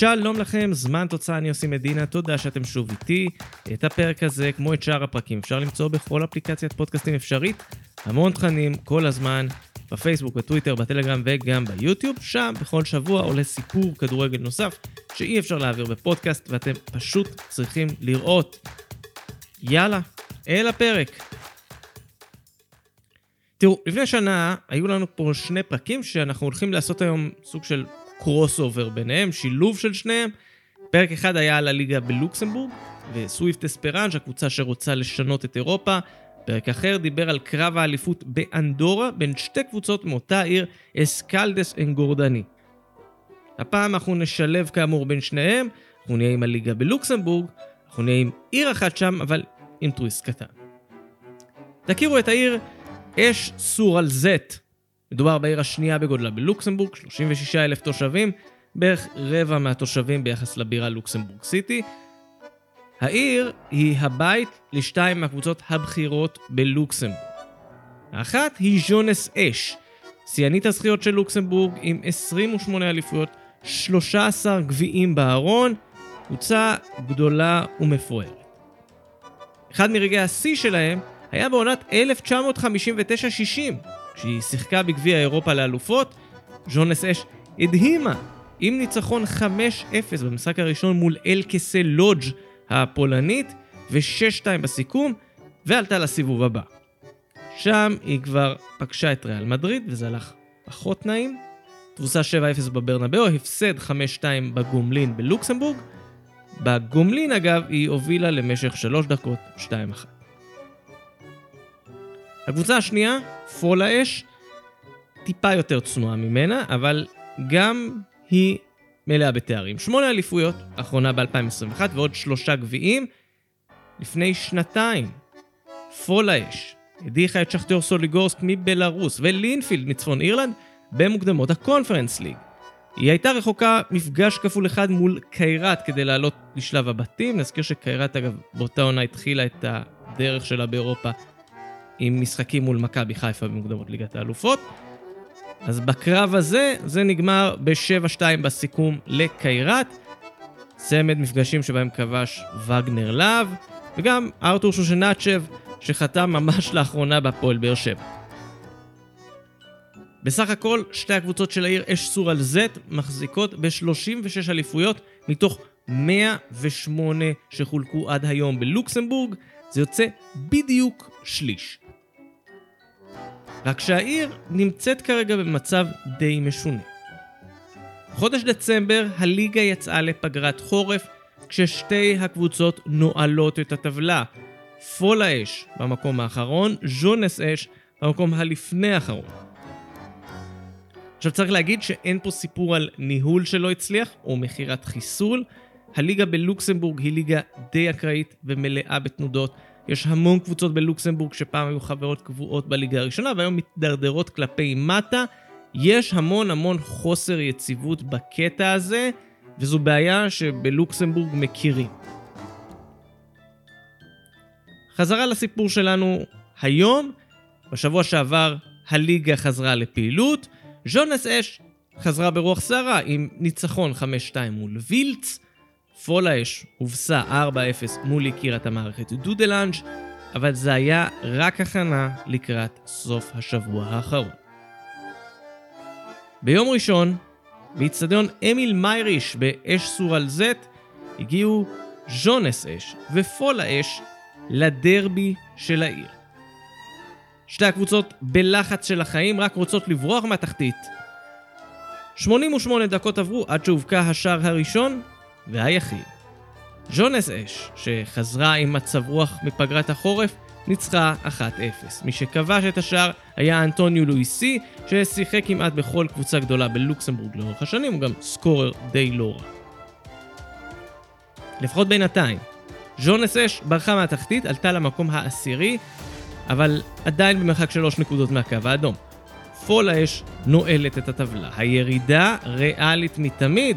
שלום לכם, זמן תוצאה, אני עושים מדינה, תודה שאתם שוב איתי. את הפרק הזה, כמו את שאר הפרקים, אפשר למצוא בכל אפליקציית פודקאסטים אפשרית. המון תכנים, כל הזמן, בפייסבוק, בטוויטר, בטלגרם וגם ביוטיוב. שם בכל שבוע עולה סיפור כדורגל נוסף, שאי אפשר להעביר בפודקאסט, ואתם פשוט צריכים לראות. יאללה, אל הפרק. תראו, לפני שנה היו לנו פה שני פרקים שאנחנו הולכים לעשות היום סוג של crossover ביניהם, שילוב של שניהם. פרק אחד היה על הליגה בלוקסמבורג, וסוויפט הספרנז', הקבוצה שרוצה לשנות את אירופה. פרק אחר דיבר על קרב האליפות באנדורה בין שתי קבוצות מאותה עיר, אסקלדס אנגורדני. הפעם אנחנו נשלב כאמור בין שניהם, אנחנו נהיה עם הליגה בלוקסמבורג, אנחנו נהיה עם עיר אחת שם, אבל עם טוויסט קטן. תכירו את העיר אש סור אלזט. מדובר בעיר השנייה בגודלה בלוקסמבורג, 36 אלף תושבים, בערך רבע מהתושבים ביחס לבירה לוקסמבורג סיטי. העיר היא הבית לשתיים מהקבוצות הבכירות בלוקסמבורג. האחת היא ז'ונס אש, שיאנית הזכיות של לוקסמבורג עם 28 אליפויות, 13 גביעים בארון, קבוצה גדולה ומפוארת. אחד מרגעי השיא שלהם היה בעונת 1959-60, כשהיא שיחקה בגביע אירופה לאלופות, ז'ונס אש הדהימה עם ניצחון 5-0 במשחק הראשון מול אלקסה לודג' הפולנית ו-6-2 בסיכום, ועלתה לסיבוב הבא. שם היא כבר פגשה את ריאל מדריד, וזה הלך פחות נעים. תבוסה 7-0 בברנבאו, הפסד 5-2 בגומלין בלוקסמבורג. בגומלין אגב היא הובילה למשך 3 דקות 2-1. הקבוצה השנייה, פולה אש, טיפה יותר צנועה ממנה, אבל גם היא מלאה בתארים. שמונה אליפויות, האחרונה ב-2021 ועוד שלושה גביעים. לפני שנתיים, פולה אש הדיחה את שחטיור סוליגורסק מבלארוס ולינפילד מצפון אירלנד במוקדמות הקונפרנס ליג. היא הייתה רחוקה מפגש כפול אחד מול קיירת כדי לעלות לשלב הבתים. נזכיר שקיירת אגב באותה עונה התחילה את הדרך שלה באירופה עם משחקים מול מכבי חיפה במוקדמות ליגת האלופות. אז בקרב הזה, זה נגמר ב-7-2 בסיכום לקיירת. צמד מפגשים שבהם כבש וגנר להב, וגם ארתור שושנצ'ב, שחתם ממש לאחרונה בהפועל באר שבע. בסך הכל, שתי הקבוצות של העיר אש סור על זט מחזיקות ב-36 אליפויות מתוך 108 שחולקו עד היום בלוקסמבורג, זה יוצא בדיוק שליש. רק שהעיר נמצאת כרגע במצב די משונה. בחודש דצמבר הליגה יצאה לפגרת חורף, כששתי הקבוצות נועלות את הטבלה. פול האש במקום האחרון, ז'ונס אש במקום הלפני האחרון. עכשיו צריך להגיד שאין פה סיפור על ניהול שלא הצליח או מכירת חיסול. הליגה בלוקסמבורג היא ליגה די אקראית ומלאה בתנודות. יש המון קבוצות בלוקסמבורג שפעם היו חברות קבועות בליגה הראשונה והיום מתדרדרות כלפי מטה. יש המון המון חוסר יציבות בקטע הזה, וזו בעיה שבלוקסמבורג מכירים. חזרה לסיפור שלנו היום, בשבוע שעבר הליגה חזרה לפעילות, ז'ונס אש חזרה ברוח סערה עם ניצחון 5-2 מול וילץ, פולה אש הובסה 4-0 מול יקירת המערכת דודלנג', אבל זה היה רק הכנה לקראת סוף השבוע האחרון. ביום ראשון, באיצטדיון אמיל מייריש באש סור אלזט, הגיעו ז'ונס אש ופול האש לדרבי של העיר. שתי הקבוצות בלחץ של החיים רק רוצות לברוח מהתחתית. 88 דקות עברו עד שהובקע השער הראשון והיחיד. ז'ונס אש, שחזרה עם מצב רוח מפגרת החורף, ניצחה 1-0. מי שכבש את השער היה אנטוניו לואיסי, ששיחק כמעט בכל קבוצה גדולה בלוקסמבורג לאורך השנים, הוא גם סקורר די לא רע. לפחות בינתיים. ז'ונס אש ברחה מהתחתית, עלתה למקום העשירי, אבל עדיין במרחק שלוש נקודות מהקו האדום. פול האש נועלת את הטבלה. הירידה ריאלית מתמיד,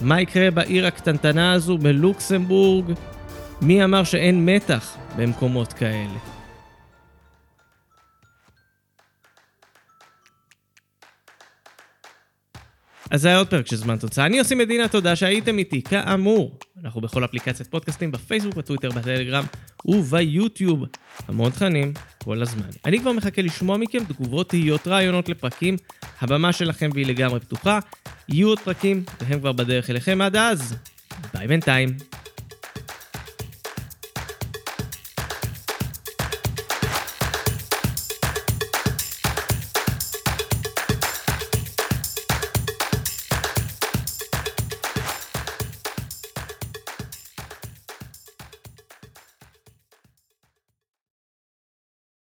מה יקרה בעיר הקטנטנה הזו בלוקסמבורג? מי אמר שאין מתח במקומות כאלה? אז זה היה עוד פרק של זמן תוצאה. אני עושים מדינה, תודה שהייתם איתי, כאמור. אנחנו בכל אפליקציית פודקאסטים, בפייסבוק, בטוויטר, בטלגרם וביוטיוב. המון תכנים, כל הזמן. אני כבר מחכה לשמוע מכם תגובות, תהיות, רעיונות לפרקים. הבמה שלכם והיא לגמרי פתוחה. יהיו עוד פרקים, והם כבר בדרך אליכם עד אז. ביי בינתיים.